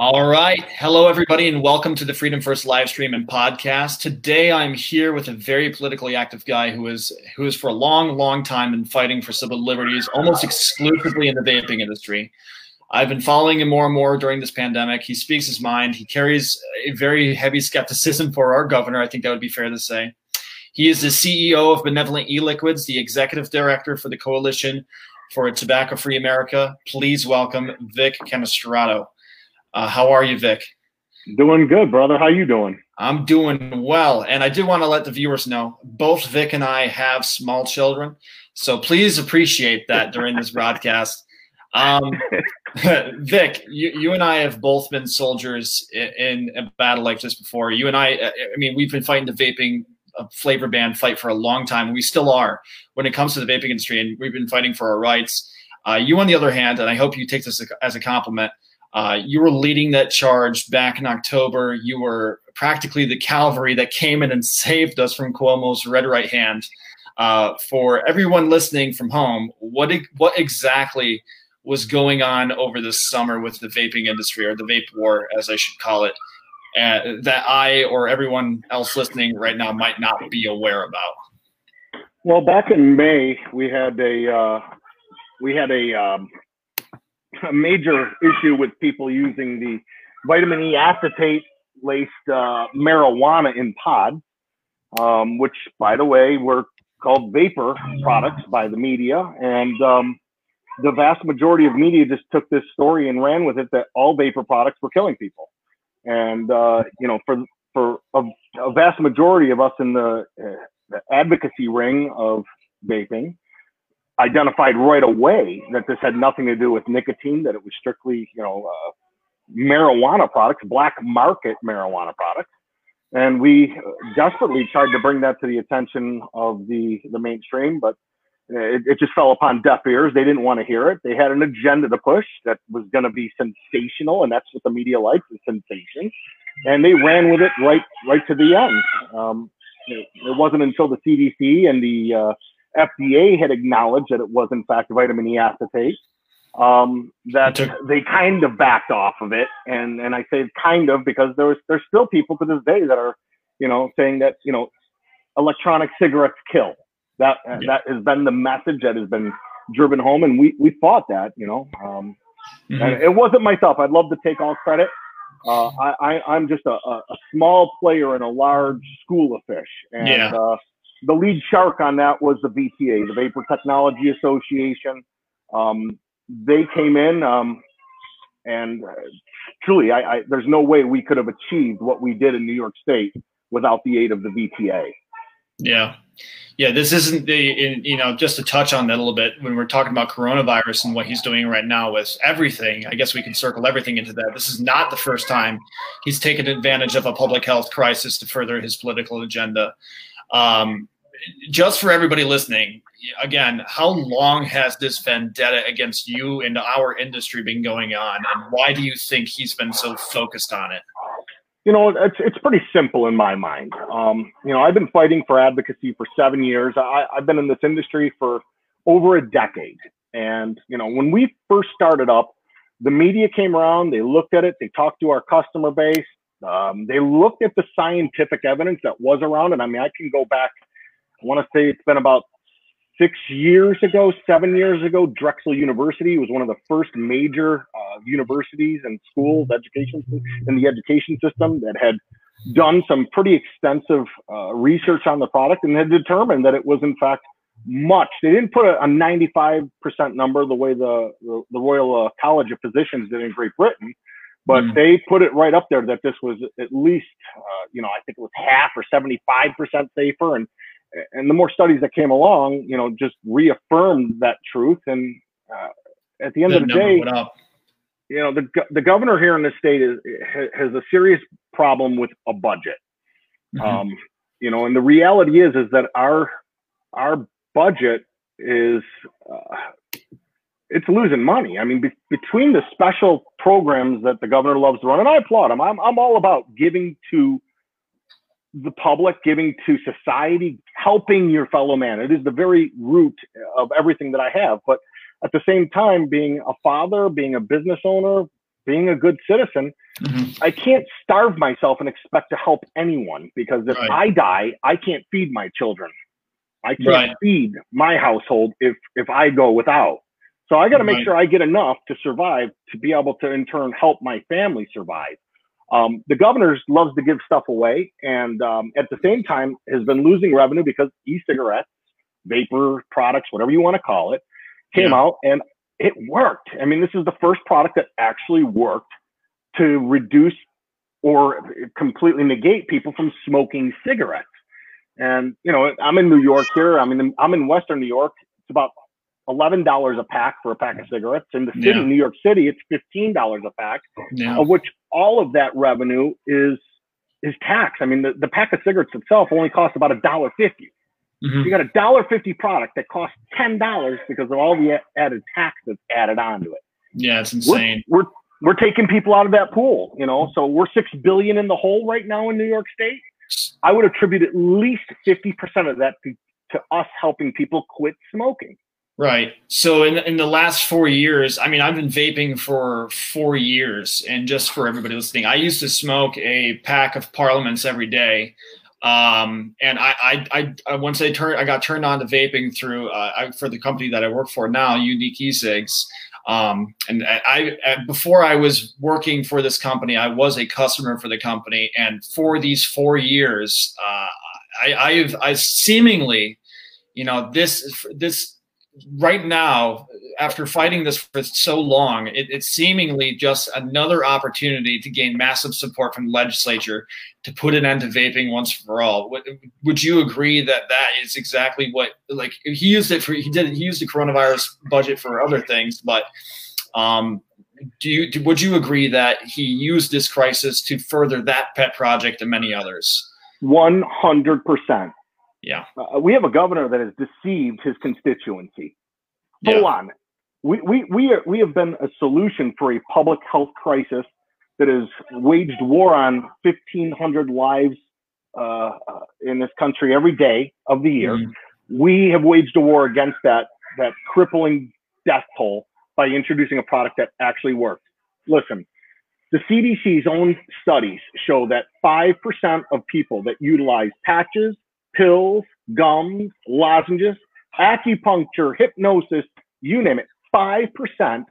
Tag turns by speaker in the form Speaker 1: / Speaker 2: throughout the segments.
Speaker 1: All right. Hello, everybody, and welcome to the Freedom First live stream and podcast. Today, I'm here with a very politically active guy who is who is for a long, long time been fighting for civil liberties, almost exclusively in the vaping industry. I've been following him more and more during this pandemic. He speaks his mind. He carries a very heavy skepticism for our governor. I think that would be fair to say. He is the CEO of Benevolent E-Liquids, the executive director for the Coalition for a Tobacco-Free America. Please welcome Vic Canestrato. Uh, how are you, Vic?
Speaker 2: Doing good, brother. How you doing?
Speaker 1: I'm doing well, and I do want to let the viewers know both Vic and I have small children, so please appreciate that during this broadcast. Um, Vic, you, you and I have both been soldiers in, in, a battle like this before. You and I, I mean, we've been fighting the vaping a flavor ban fight for a long time. We still are when it comes to the vaping industry, and we've been fighting for our rights. Uh, you, on the other hand, and I hope you take this as a compliment, uh, you were leading that charge back in October. You were practically the cavalry that came in and saved us from Cuomo's red right hand. Uh, for everyone listening from home, what what exactly was going on over the summer with the vaping industry, or the vape war, as I should call it? uh, that I or everyone else listening right now might not be aware about?
Speaker 2: Well, back in May, we had a uh, we had a, um, a major issue with people using the vitamin E acetate laced uh, marijuana in pod, um, which, by the way, were called vapor products by the media, and um, the vast majority of media just took this story and ran with it that all vapor products were killing people. And uh, you know, for for a, a, vast majority of us in the, uh, the advocacy ring of vaping, identified right away that this had nothing to do with nicotine, that it was strictly, you know, uh, marijuana products, black market marijuana products. And we desperately tried to bring that to the attention of the, the mainstream, but it, it just fell upon deaf ears. They didn't want to hear it. They had an agenda to push that was going to be sensational, and that's what the media likes is sensation. And they ran with it right right to the end. Um, it, it, wasn't until the CDC and the uh, FDA had acknowledged that it was in fact vitamin E acetate um, that they kind of backed off of it. And and I say kind of because there's there's still people to this day that are you know saying that you know electronic cigarettes kill that yeah. that has been the message that has been driven home, and we we fought that, you know. Um, mm-hmm. And it wasn't myself. I'd love to take all credit. Uh, I, I am just a, a, small player in a large school of fish, and yeah. uh, the lead shark on that was the VTA, the Vapor Technology Association. Um, they came in, um, and uh, truly, I, I, there's no way we could have achieved what we did in New York State without the aid of the VTA.
Speaker 1: Yeah. Yeah, this isn't the you know just to touch on that a little bit when we're talking about coronavirus and what he's doing right now with everything. I guess we can circle everything into that. This is not the first time he's taken advantage of a public health crisis to further his political agenda. Um, just for everybody listening, again, how long has this vendetta against you and our industry been going on, and why do you think he's been so focused on it?
Speaker 2: you know, it's it's pretty simple in my mind. Um, you know, I've been fighting for advocacy for seven years. I, I've been in this industry for over a decade, and you know, when we first started up, the media came around. They looked at it. They talked to our customer base. Um, they looked at the scientific evidence that was around, and I mean, I can go back. I want to say it's been about six years ago, seven years ago, Drexel University was one of the first major uh, universities and schools, education in the education system that had done some pretty extensive uh, research on the product and had determined that it was in fact much. They didn't put a, a 95% number the way the, the, the Royal uh, College of Physicians did in Great Britain, but mm. they put it right up there that this was at least, uh, you know, I think it was half or 75% safer and and the more studies that came along, you know, just reaffirmed that truth. And uh, at the end of the day, you know, the the governor here in the state is has a serious problem with a budget. Mm-hmm. Um, you know, and the reality is is that our our budget is uh, it's losing money. I mean, be- between the special programs that the governor loves to run, and I applaud him. I'm I'm all about giving to the public, giving to society, helping your fellow man. It is the very root of everything that I have. But at the same time, being a father, being a business owner, being a good citizen, mm-hmm. I can't starve myself and expect to help anyone because if right. I die, I can't feed my children. I can't right. feed my household if if I go without. So I got to make right. sure I get enough to survive to be able to in turn help my family survive. Um, the governor loves to give stuff away, and um, at the same time has been losing revenue because e-cigarettes, vapor products, whatever you want to call it, came yeah. out and it worked. I mean, this is the first product that actually worked to reduce or completely negate people from smoking cigarettes. And you know, I'm in New York here. I'm in I'm in Western New York. It's about eleven dollars a pack for a pack of cigarettes. In the city, yeah. New York City, it's fifteen dollars a pack, yeah. of which all of that revenue is is tax. I mean, the, the pack of cigarettes itself only costs about a dollar fifty. Mm-hmm. You got a dollar fifty product that costs ten dollars because of all the added tax that's added onto it.
Speaker 1: Yeah, it's insane.
Speaker 2: We're, we're we're taking people out of that pool, you know. So we're six billion in the hole right now in New York State. I would attribute at least fifty percent of that to, to us helping people quit smoking.
Speaker 1: Right. So in in the last four years, I mean, I've been vaping for four years, and just for everybody listening, I used to smoke a pack of Parliaments every day. Um, and I, I, I, once I turned, I got turned on to vaping through, uh, I, for the company that I work for now, Unique E-Cigs. Um, and I, I, before I was working for this company, I was a customer for the company. And for these four years, uh, I, I've, I seemingly, you know, this, this right now, after fighting this for so long, it, it's seemingly just another opportunity to gain massive support from the legislature to put an end to vaping once for all. Would, would you agree that that is exactly what like he used it for? He did he used the coronavirus budget for other things, but um, do you would you agree that he used this crisis to further that pet project and many others?
Speaker 2: One hundred percent.
Speaker 1: Yeah.
Speaker 2: Uh, we have a governor that has deceived his constituency. Full yeah. on. We, we, we, are, we have been a solution for a public health crisis that has waged war on 1,500 lives uh, uh, in this country every day of the year. Mm. We have waged a war against that, that crippling death toll by introducing a product that actually works. Listen, the CDC's own studies show that 5% of people that utilize patches pills, gums, lozenges, acupuncture, hypnosis, you name it, 5%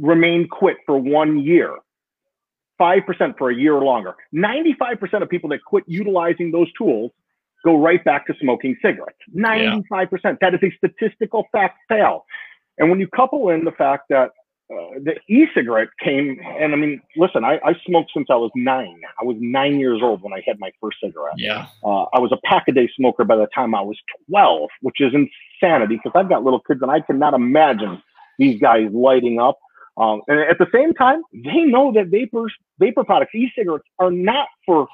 Speaker 2: remain quit for one year. 5% for a year or longer. 95% of people that quit utilizing those tools go right back to smoking cigarettes. 95%. Yeah. That is a statistical fact fail. And when you couple in the fact that uh, the e-cigarette came, and I mean, listen, I, I, smoked since I was nine. I was nine years old when I had my first cigarette.
Speaker 1: Yeah.
Speaker 2: Uh, I was a pack a day smoker by the time I was 12, which is insanity because I've got little kids and I cannot imagine these guys lighting up. Um, and at the same time, they know that vapors, vapor products, e-cigarettes are not for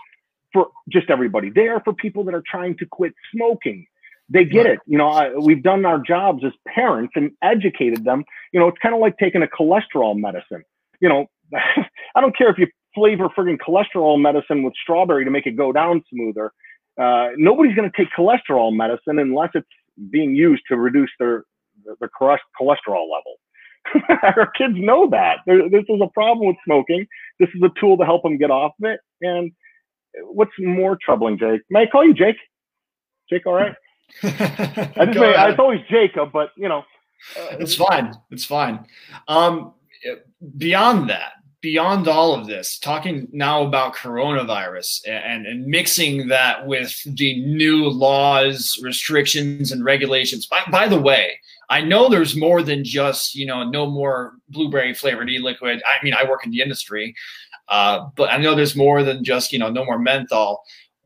Speaker 2: for just everybody. They are for people that are trying to quit smoking they get it. You know, I, we've done our jobs as parents and educated them. You know, it's kind of like taking a cholesterol medicine. You know, I don't care if you flavor friggin' cholesterol medicine with strawberry to make it go down smoother. Uh, nobody's going to take cholesterol medicine unless it's being used to reduce their their cholesterol level. Our kids know that. This is a problem with smoking. This is a tool to help them get off of it. And what's more troubling, Jake? May I call you Jake? Jake, all right? I just say, it's always Jacob, but you know,
Speaker 1: uh, it's fine. It's fine. Um, beyond that, beyond all of this, talking now about coronavirus and, and mixing that with the new laws, restrictions, and regulations. By, by the way, I know there's more than just you know no more blueberry flavored e-liquid. I mean, I work in the industry, uh, but I know there's more than just you know no more menthol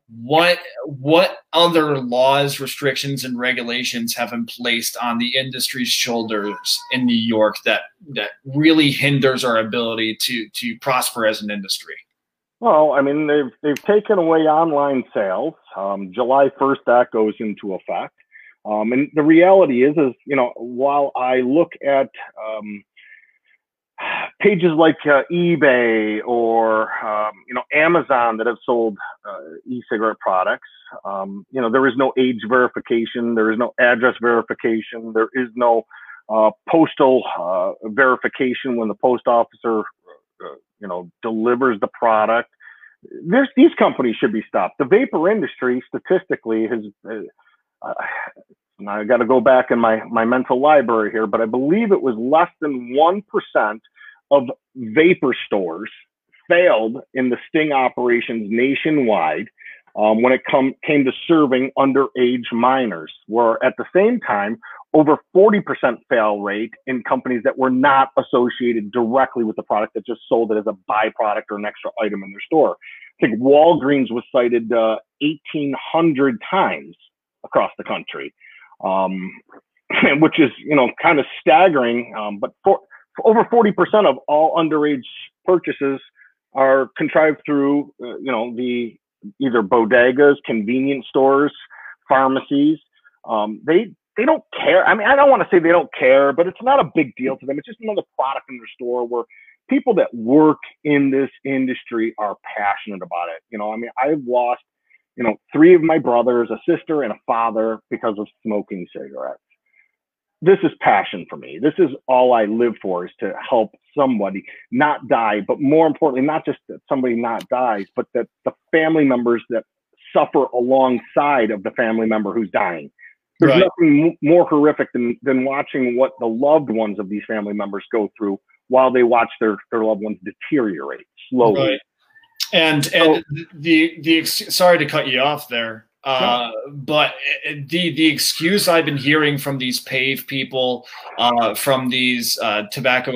Speaker 1: what what other laws, restrictions, and regulations have been placed on the industry's shoulders in New York that that really hinders our ability to to prosper as an industry?
Speaker 2: Well, I mean, they've they've taken away online sales. Um, July first, that goes into effect. Um, and the reality is, is you know, while I look at um, pages like uh, eBay or um, you know Amazon that have sold uh, e-cigarette products. Um, you know there is no age verification, there is no address verification, there is no uh, postal uh, verification when the post officer you know delivers the product. There's these companies should be stopped. The vapor industry, statistically, has. Uh, I got to go back in my my mental library here, but I believe it was less than one percent of vapor stores failed in the sting operations nationwide um, when it come, came to serving underage minors, where at the same time, over 40% fail rate in companies that were not associated directly with the product that just sold it as a byproduct or an extra item in their store. I think Walgreens was cited uh, 1,800 times across the country, um, which is, you know, kind of staggering. Um, but for, for over 40% of all underage purchases are contrived through, uh, you know, the either bodegas, convenience stores, pharmacies. Um, they they don't care. I mean, I don't want to say they don't care, but it's not a big deal to them. It's just another product in their store where people that work in this industry are passionate about it. You know, I mean, I've lost, you know, three of my brothers, a sister, and a father because of smoking cigarettes. This is passion for me. This is all I live for is to help somebody not die, but more importantly, not just that somebody not dies, but that the family members that suffer alongside of the family member who's dying. There's right. nothing more horrific than, than watching what the loved ones of these family members go through while they watch their, their loved ones deteriorate slowly. Right.
Speaker 1: And and so, the the sorry to cut you off there, uh, but the the excuse I've been hearing from these PAVE people, uh, from these uh, tobacco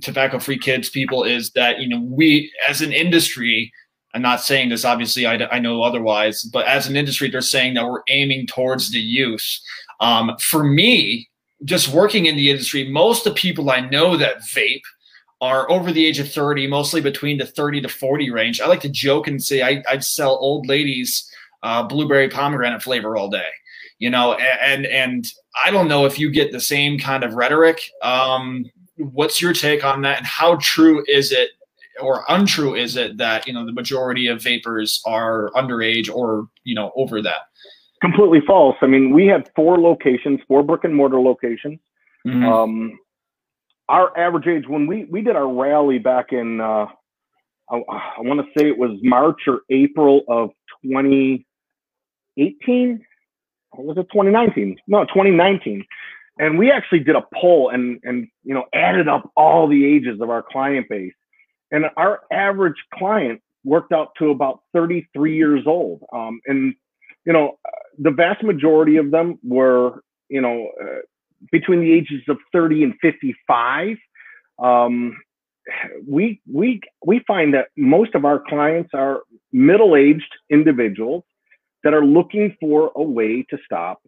Speaker 1: tobacco free kids people, is that you know we as an industry. I'm not saying this, obviously, I, I know otherwise, but as an industry, they're saying that we're aiming towards the use. Um, for me, just working in the industry, most of the people I know that vape are over the age of 30, mostly between the 30 to 40 range. I like to joke and say I, would sell old ladies uh, blueberry pomegranate flavor all day, you know, and, and I don't know if you get the same kind of rhetoric. Um, what's your take on that and how true is it or untrue is it that, you know, the majority of vapers are underage or, you know, over that?
Speaker 2: Completely false. I mean, we had four locations, four brick and mortar locations. Mm-hmm. Um, our average age when we we did our rally back in uh, I, I want to say it was March or April of 20 18 or was it 2019 no 2019 and we actually did a poll and and you know added up all the ages of our client base. And our average client worked out to about 33 years old. Um, and you know the vast majority of them were you know uh, between the ages of 30 and 55 um, we we we find that most of our clients are middle-aged individuals that are looking for a way to stop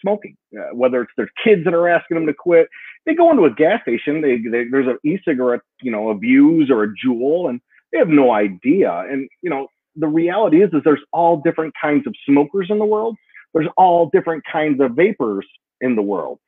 Speaker 2: smoking. Uh, whether it's their kids that are asking them to quit, they go into a gas station. They, they there's an e-cigarette, you know, a Vuse or a Juul, and they have no idea. And you know, the reality is, is there's all different kinds of smokers in the world. There's all different kinds of vapers in the world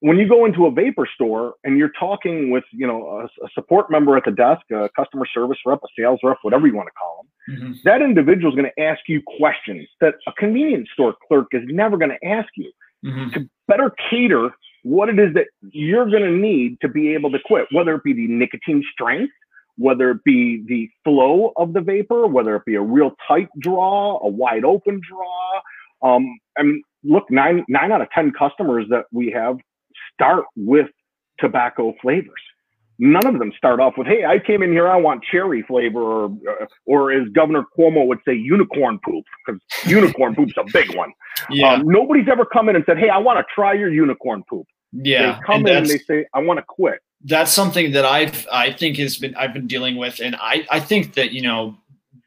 Speaker 2: when you go into a vapor store and you're talking with you know a, a, support member at the desk a customer service rep a sales rep whatever you want to call them mm-hmm. that individual is going to ask you questions that a convenience store clerk is never going to ask you mm-hmm. to better cater what it is that you're going to need to be able to quit whether it be the nicotine strength whether it be the flow of the vapor whether it be a real tight draw a wide open draw um, i mean look nine nine out of ten customers that we have start with tobacco flavors. None of them start off with, "Hey, I came in here, I want cherry flavor," or, uh, or as Governor Cuomo would say, "unicorn poop," because unicorn poop's a big one. Yeah. Um, nobody's ever come in and said, "Hey, I want to try your unicorn poop."
Speaker 1: Yeah,
Speaker 2: they come and in and they say, "I want to quit."
Speaker 1: That's something that I've I think has been I've been dealing with, and I I think that you know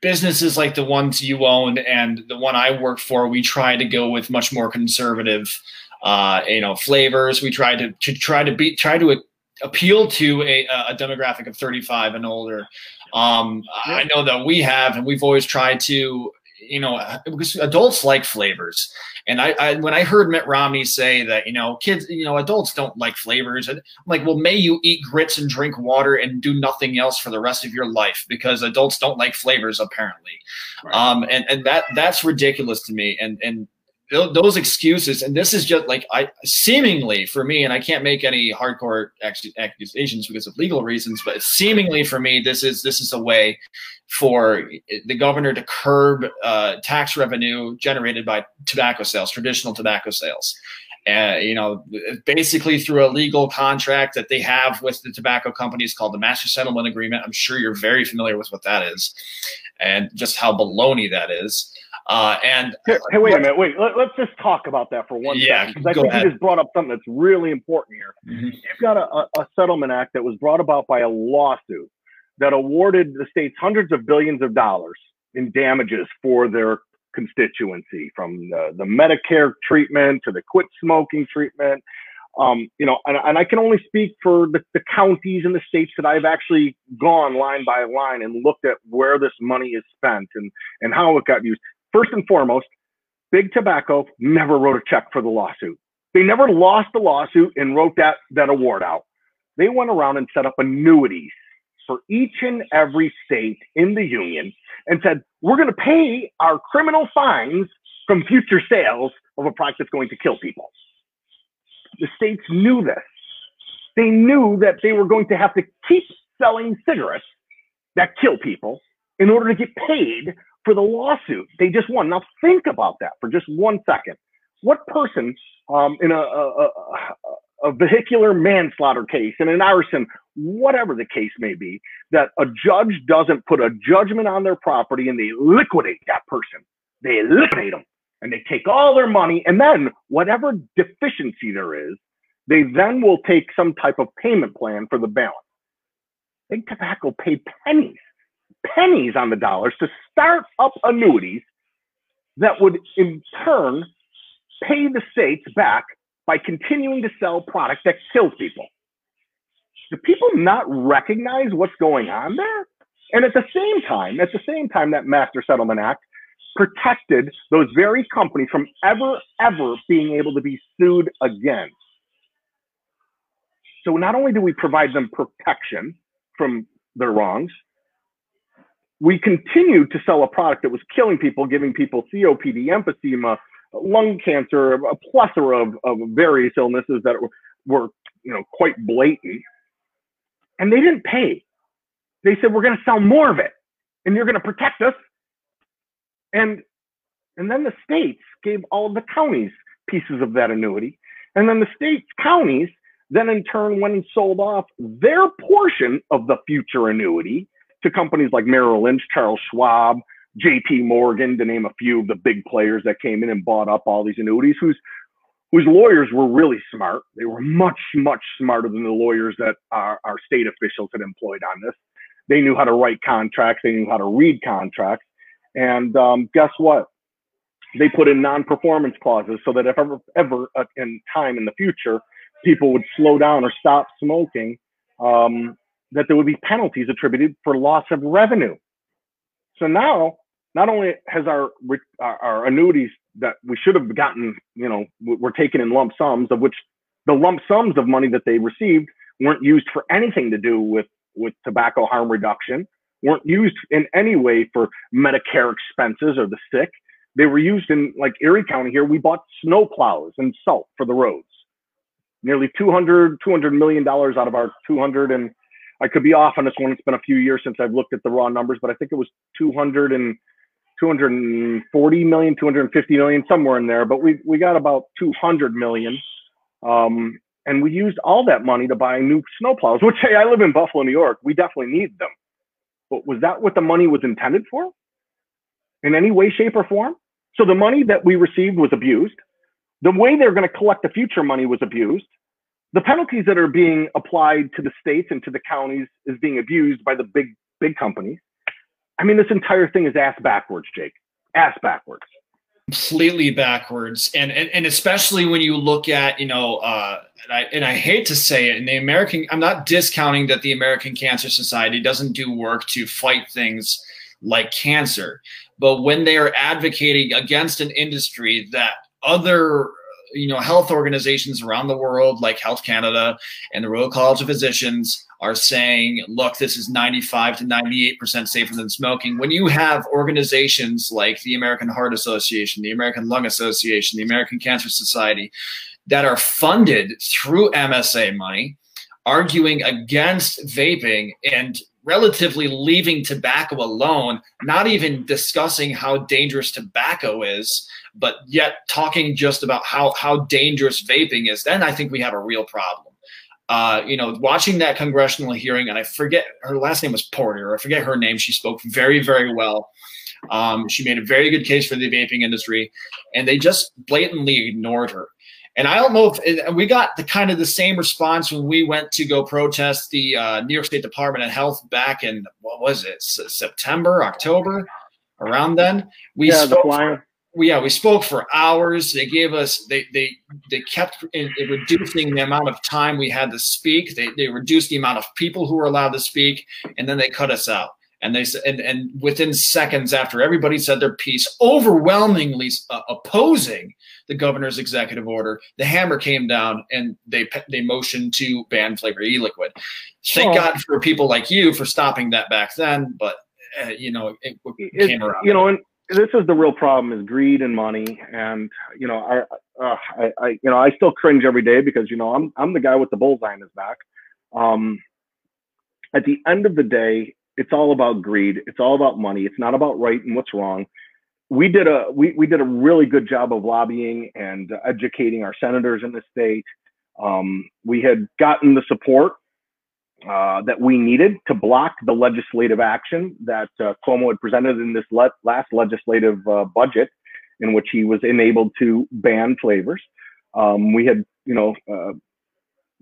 Speaker 1: businesses like the ones you own and the one I work for, we try to go with much more conservative uh, you know, flavors. We tried to, to try to be try to appeal to a, a demographic of 35 and older. Um. I know that we have, and we've always tried to, you know, because adults like flavors. And I, I, when I heard Mitt Romney say that, you know, kids, you know, adults don't like flavors, and I'm like, well, may you eat grits and drink water and do nothing else for the rest of your life because adults don't like flavors apparently. Right. Um, and and that that's ridiculous to me. And and those excuses, and this is just like I seemingly for me, and I can't make any hardcore accusations because of legal reasons, but seemingly for me, this is this is a way for the governor to curb uh, tax revenue generated by tobacco sales, traditional tobacco sales. Uh, you know, basically through a legal contract that they have with the tobacco companies called the Master Settlement Agreement. I'm sure you're very familiar with what that is and just how baloney that is. Uh, and
Speaker 2: hey, hey, wait a minute, wait. Let, us just talk about that for one yeah, second, because I think ahead. you just brought up something that's really important here. Mm-hmm. You've got a, a settlement act that was brought about by a lawsuit that awarded the states hundreds of billions of dollars in damages for their constituency, from the, the Medicare treatment to the quit smoking treatment. Um, you know, and, and, I can only speak for the, the, counties and the states that I've actually gone line by line and looked at where this money is spent and, and how it got used. First and foremost, Big Tobacco never wrote a check for the lawsuit. They never lost the lawsuit and wrote that, that award out. They went around and set up annuities for each and every state in the union and said, we're going to pay our criminal fines from future sales of a product that's going to kill people. The states knew this. They knew that they were going to have to keep selling cigarettes that kill people in order to get paid for the lawsuit they just won. Now think about that for just one second. What person um, in a, a, a, a vehicular manslaughter case, in an arson, whatever the case may be, that a judge doesn't put a judgment on their property and they liquidate that person. They liquidate them and they take all their money and then whatever deficiency there is, they then will take some type of payment plan for the balance. Big tobacco paid pennies, pennies on the dollars to start up annuities that would in turn pay the states back by continuing to sell product that kills people. Do people not recognize what's going on there? And at the same time, at the same time, that Master Settlement Act protected those very companies from ever, ever being able to be sued again. So not only do we provide them protection from their wrongs, we continued to sell a product that was killing people, giving people COPD, emphysema, lung cancer, a plethora of, of various illnesses that were, were, you know, quite blatant. And they didn't pay. They said, we're going to sell more of it and you're going to protect us. And, and then the states gave all the counties pieces of that annuity. And then the states, counties, then in turn went and sold off their portion of the future annuity to companies like Merrill Lynch, Charles Schwab, JP Morgan, to name a few of the big players that came in and bought up all these annuities, whose whose lawyers were really smart. They were much, much smarter than the lawyers that our, our state officials had employed on this. They knew how to write contracts. They knew how to read contracts. And um, guess what? They put in non-performance clauses so that if ever, ever uh, in time in the future, people would slow down or stop smoking, um, that there would be penalties attributed for loss of revenue. So now not only has our, our, our annuities that we should have gotten, you know, were taken in lump sums, of which the lump sums of money that they received weren't used for anything to do with with tobacco harm reduction, weren't used in any way for Medicare expenses or the sick. They were used in like Erie County here. We bought snow plows and salt for the roads. Nearly 200, 200 million dollars out of our 200 and I could be off on this one. It's been a few years since I've looked at the raw numbers, but I think it was 200 and 240 million, 250 million, somewhere in there. But we we got about 200 million, um, and we used all that money to buy new snowplows. Which hey, I live in Buffalo, New York. We definitely need them. But was that what the money was intended for? In any way, shape, or form? So the money that we received was abused. The way they're going to collect the future money was abused. The penalties that are being applied to the states and to the counties is being abused by the big big companies I mean, this entire thing is ass backwards, Jake. Ass backwards.
Speaker 1: Completely backwards, and, and and especially when you look at you know, uh, and I and I hate to say it, and the American, I'm not discounting that the American Cancer Society doesn't do work to fight things like cancer, but when they are advocating against an industry that other you know health organizations around the world like health canada and the royal college of physicians are saying, look, this is 95 to 98% safer than smoking. When you have organizations like the American Heart Association, the American Lung Association, the American Cancer Society that are funded through MSA money, arguing against vaping and relatively leaving tobacco alone, not even discussing how dangerous tobacco is, but yet talking just about how, how dangerous vaping is, then I think we have a real problem. Uh, you know, watching that congressional hearing, and I forget her last name was Porter, I forget her name. She spoke very, very well. Um, she made a very good case for the vaping industry, and they just blatantly ignored her. And I don't know if we got the kind of the same response when we went to go protest the uh, New York State Department of Health back in what was it, S- September, October, around then. We
Speaker 2: yeah,
Speaker 1: spoke
Speaker 2: the flyer.
Speaker 1: We, yeah, we spoke for hours. They gave us they they they kept in, in reducing the amount of time we had to speak. They they reduced the amount of people who were allowed to speak, and then they cut us out. And they said, and, and within seconds after everybody said their piece, overwhelmingly uh, opposing the governor's executive order, the hammer came down and they they motioned to ban flavor e-liquid. Thank
Speaker 2: Well-
Speaker 1: God for people like you for stopping that back then, but uh, you know it, it
Speaker 2: It-
Speaker 1: came around.
Speaker 2: you know, and this is the real problem: is greed and money. And you know, I, uh, I, I, you know, I still cringe every day because you know I'm I'm the guy with the bullseye in his back. Um, at the end of the day, it's all about greed. It's all about money. It's not about right and what's wrong. We did a we, we did a really good job of lobbying and educating our senators in the state. Um, we had gotten the support uh, that we needed to block the legislative action that uh, Cuomo had presented in this le- last legislative uh, budget, in which he was enabled to ban flavors. Um, we had, you know, uh,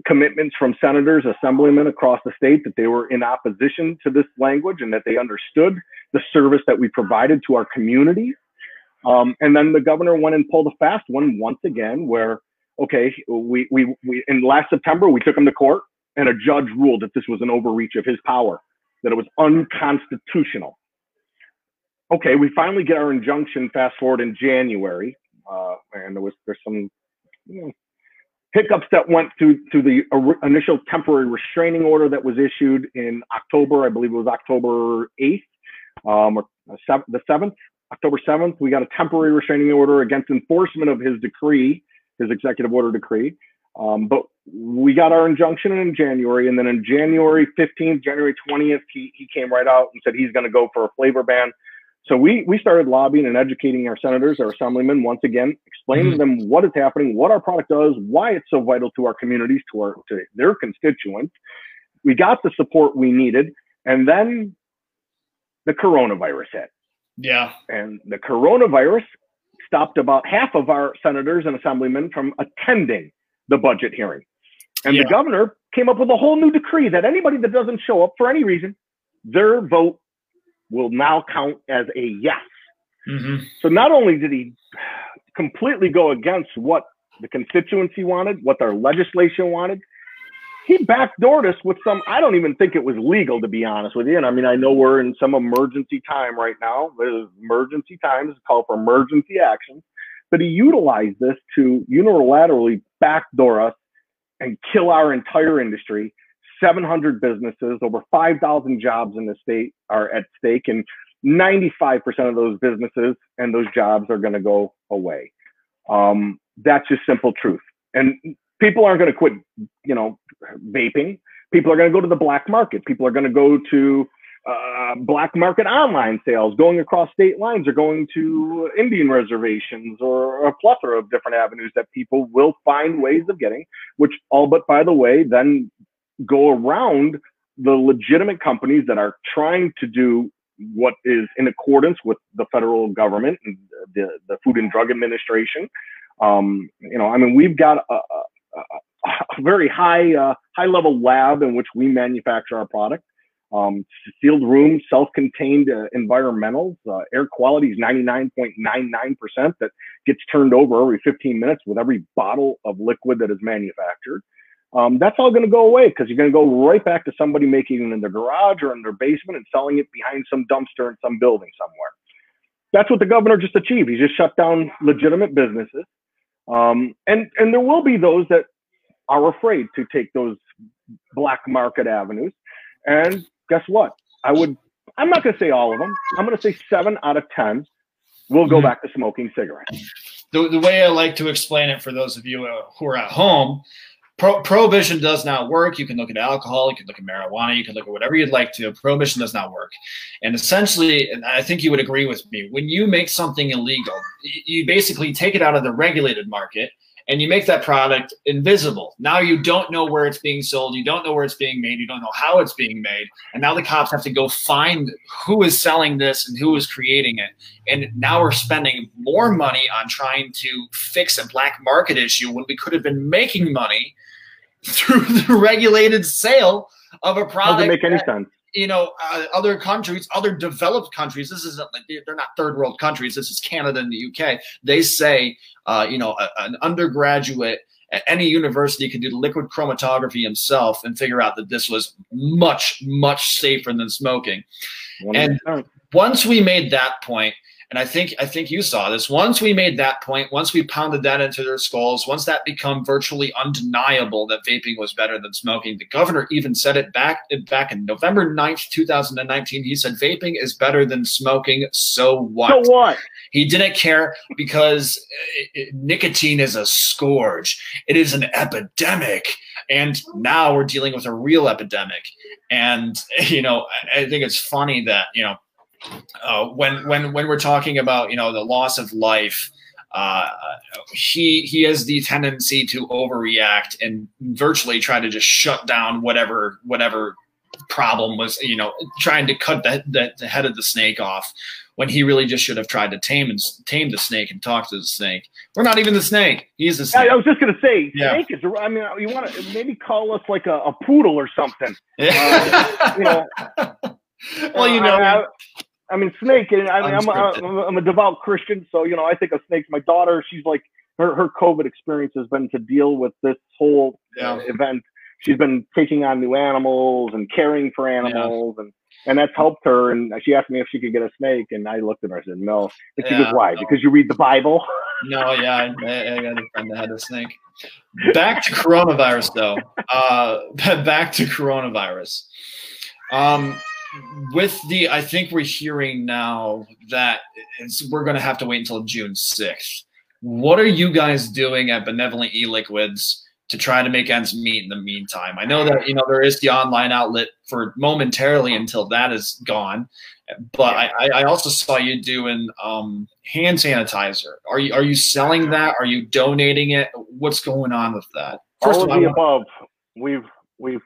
Speaker 2: commitments from senators, assemblymen across the state that they were in opposition to this language and that they understood the service that we provided to our communities. Um, and then the governor went and pulled a fast one once again, where okay, we we we in last September we took him to court and a judge ruled that this was an overreach of his power, that it was unconstitutional. Okay, we finally get our injunction. Fast forward in January, uh, and there was there's some you know, hiccups that went through through the initial temporary restraining order that was issued in October. I believe it was October eighth, um, or the seventh, October seventh. We got a temporary restraining order against enforcement of his decree, his executive order decree. Um, but we got our injunction in January, and then in January 15th, January 20th, he, he came right out and said he's going to go for a flavor ban. So we, we started lobbying and educating our senators, our assemblymen, once again, explaining mm-hmm. to them what is happening, what our product does, why it's so vital to our communities, to our to their constituents. We got the support we needed, and then the coronavirus hit
Speaker 1: yeah,
Speaker 2: and the coronavirus stopped about half of our senators and assemblymen from attending the budget hearing. And
Speaker 1: Yeah.
Speaker 2: the governor came up with a whole new decree that anybody that doesn't show up for any reason, their vote will now count as a yes.
Speaker 1: hmm
Speaker 2: So not only did he completely go against what the constituency wanted, what their legislation wanted, he backdoored us with some. I don't even think it was legal, to be honest with you. And I mean, I know we're in some emergency time right now. There's emergency times call for emergency action, but he utilized this to unilaterally backdoor us and kill our entire industry. 700 businesses, over 5,000 jobs in the state are at stake, and 95% of those businesses and those jobs are going to go away. Um, that's just simple truth. And people aren't going to quit, you know, vaping. People are going to go to the black market. People are going to go to uh, black market online sales, going across state lines, or going to Indian reservations, or a plethora of different avenues that people will find ways of getting, which all but, by the way, then go around the legitimate companies that are trying to do what is in accordance with the federal government and the, the Food and Drug Administration. Um, you know, I mean, we've got a, a, a very high uh, high level lab in which we manufacture our product. Um, sealed room, self-contained uh, environmentals. Uh, air quality is 99.99% that gets turned over every 15 minutes with every bottle of liquid that is manufactured. Um, that's all going to go away because you're going to go right back to somebody making it in their garage or in their basement and selling it behind some dumpster in some building somewhere. That's what the governor just achieved. He just shut down legitimate businesses. Um, and, and there will be those that are afraid to take those black market avenues. And guess what? I would, I'm not going to say all of them. I'm going to say seven out of 10 will go mm-hmm. back to smoking cigarettes.
Speaker 1: The, the way I like to explain it for those of you uh, who are at home Pro- prohibition does not work. You can look at alcohol, you can look at marijuana, you can look at whatever you'd like to. Prohibition does not work. And essentially, and I think you would agree with me, when you make something illegal, you basically take it out of the regulated market and you make that product invisible. Now you don't know where it's being sold, you don't know where it's being made, you don't know how it's being made, and now the cops have to go find who is selling this and who is creating it. And now we're spending more money on trying to fix a black market issue when we could have been making money through the regulated sale of a product.
Speaker 2: Doesn't make any that, sense.
Speaker 1: You know, uh, other countries, other developed countries. This isn't like they're not third world countries. This is Canada and the UK. They say, uh, you know, a, an undergraduate at any university could do liquid chromatography himself and figure out that this was much, much safer than smoking. 100%. And once we made that point, and I think I think you saw this. Once we made that point, once we pounded that into their skulls, once that become virtually undeniable that vaping was better than smoking, the governor even said it back back in November 9th, 2019. He said vaping is better than smoking. So what?
Speaker 2: So what?
Speaker 1: He didn't care because uh, uh, nicotine is a scourge. It is an epidemic. And now we're dealing with a real epidemic. And, you know, I think it's funny that, you know, uh, when when when we're talking about you know the loss of life, uh, he he has the tendency to overreact and virtually try to just shut down whatever whatever problem was you know trying to cut the, the, the head of the snake off when he really just should have tried to tame and tame the snake and talk to the snake. We're not even the snake. He's the snake.
Speaker 2: I, was just gonna say, yeah. snake is. I mean, you want to maybe call us like a, a poodle or something. Yeah. Uh, you know.
Speaker 1: well, you know,
Speaker 2: I, I mean, snake. And I mean, I'm a, I'm a devout Christian, so you know, I think of snakes. My daughter, she's like her her COVID experience has been to deal with this whole yeah. event. She's been taking on new animals and caring for animals, yeah. and and that's helped her. And she asked me if she could get a snake, and I looked at her. and said, "No." And she yeah, goes, "Why? No. Because you read the Bible."
Speaker 1: no, yeah, I, I got a friend that had a snake. Back to coronavirus, though. Uh, back to coronavirus. Um, with the, I think we're hearing now that we're going to have to wait until June 6th. What are you guys doing at Benevolent E-Liquids to try to make ends meet in the meantime? I know that, you know, there is the online outlet for momentarily until that is gone. But I, I also saw you doing um, hand sanitizer. Are you are you selling that? Are you donating it? What's going on with that?
Speaker 2: First All of, of the above. We've we've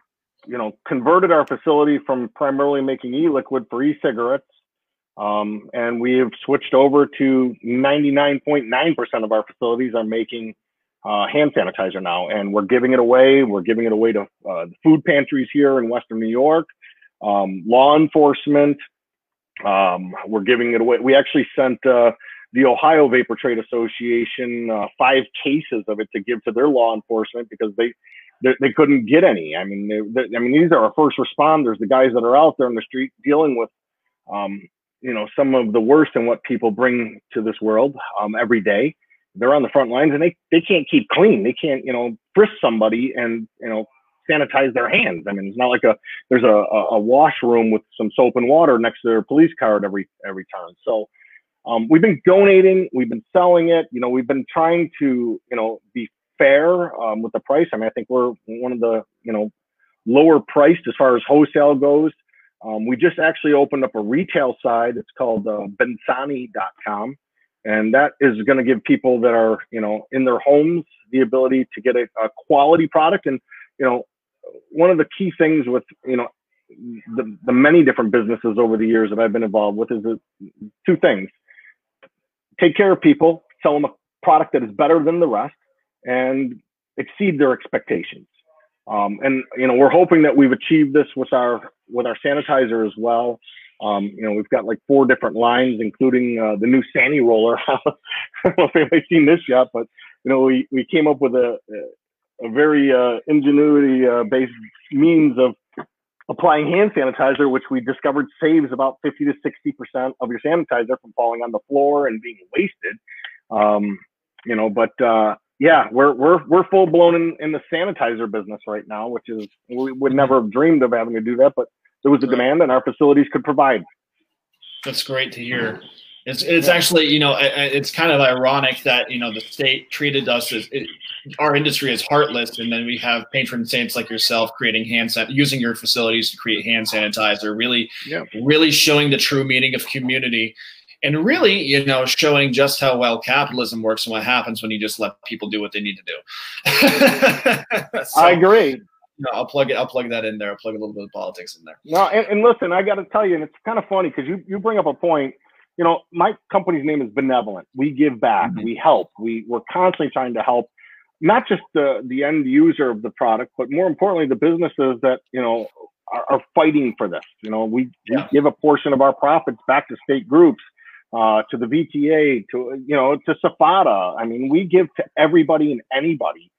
Speaker 2: you know, converted our facility from primarily making e-liquid for e-cigarettes, um, and we have switched over to 99.9% of our facilities are making uh, hand sanitizer now, and we're giving it away. We're giving it away to uh, food pantries here in Western New York, um, law enforcement. Um, we're giving it away. We actually sent uh, the Ohio Vapor Trade Association uh, five cases of it to give to their law enforcement because they they, couldn't get any. I mean, they, they, I mean, these are our first responders, the guys that are out there in the street dealing with, um, you know, some of the worst and what people bring to this world um, every day. They're on the front lines and they, they can't keep clean. They can't, you know, frisk somebody and, you know, sanitize their hands. I mean, it's not like a there's a, a washroom with some soap and water next to their police card every every turn. So um, we've been donating, we've been selling it. You know, we've been trying to you know be fair um, with the price. I mean, I think we're one of the you know lower priced as far as wholesale goes. Um, we just actually opened up a retail side. It's called uh, Bensani.com, and that is going to give people that are you know in their homes the ability to get a, a quality product. And you know, one of the key things with you know the, the many different businesses over the years that I've been involved with is two things: take care of people, sell them a product that is better than the rest, and exceed their expectations. Um, and you know, we're hoping that we've achieved this with our with our sanitizer as well. Um, you know, we've got like four different lines, including uh, the new Sani roller. I don't know if anybody's seen this yet, but you know, we, we came up with a a very uh, ingenuity uh, based means of applying hand sanitizer, which we discovered saves about 50 to 60 percent of your sanitizer from falling on the floor and being wasted. Um, you know, but uh, yeah, we're we're we're full blown in, in the sanitizer business right now, which is we would never have dreamed of having to do that, but there was a demand and our facilities could provide.
Speaker 1: That's great to hear. Mm-hmm. It's it's actually you know it's kind of ironic that you know the state treated us as it, our industry as heartless, and then we have patron saints like yourself creating hand san- using your facilities to create hand sanitizer, really
Speaker 2: Yeah.
Speaker 1: really showing the true meaning of community, and really you know showing just how well capitalism works and what happens when you just let people do what they need to do. So,
Speaker 2: I agree.
Speaker 1: no, I'll plug it. I'll plug that in there. I'll plug a little bit of politics in there.
Speaker 2: No, and, and listen, I got to tell you, and it's kind of funny because you, you bring up a point. You know, my company's name is Benevolent. We give back,
Speaker 1: Mhm.
Speaker 2: we help. We we're constantly trying to help, not just the the end user of the product, but more importantly, the businesses that you know are, are fighting for this. You know, we,
Speaker 1: Yeah.
Speaker 2: we give a portion of our profits back to state groups, uh, to the VTA, to you know, to SFATA. I mean, we give to everybody and anybody,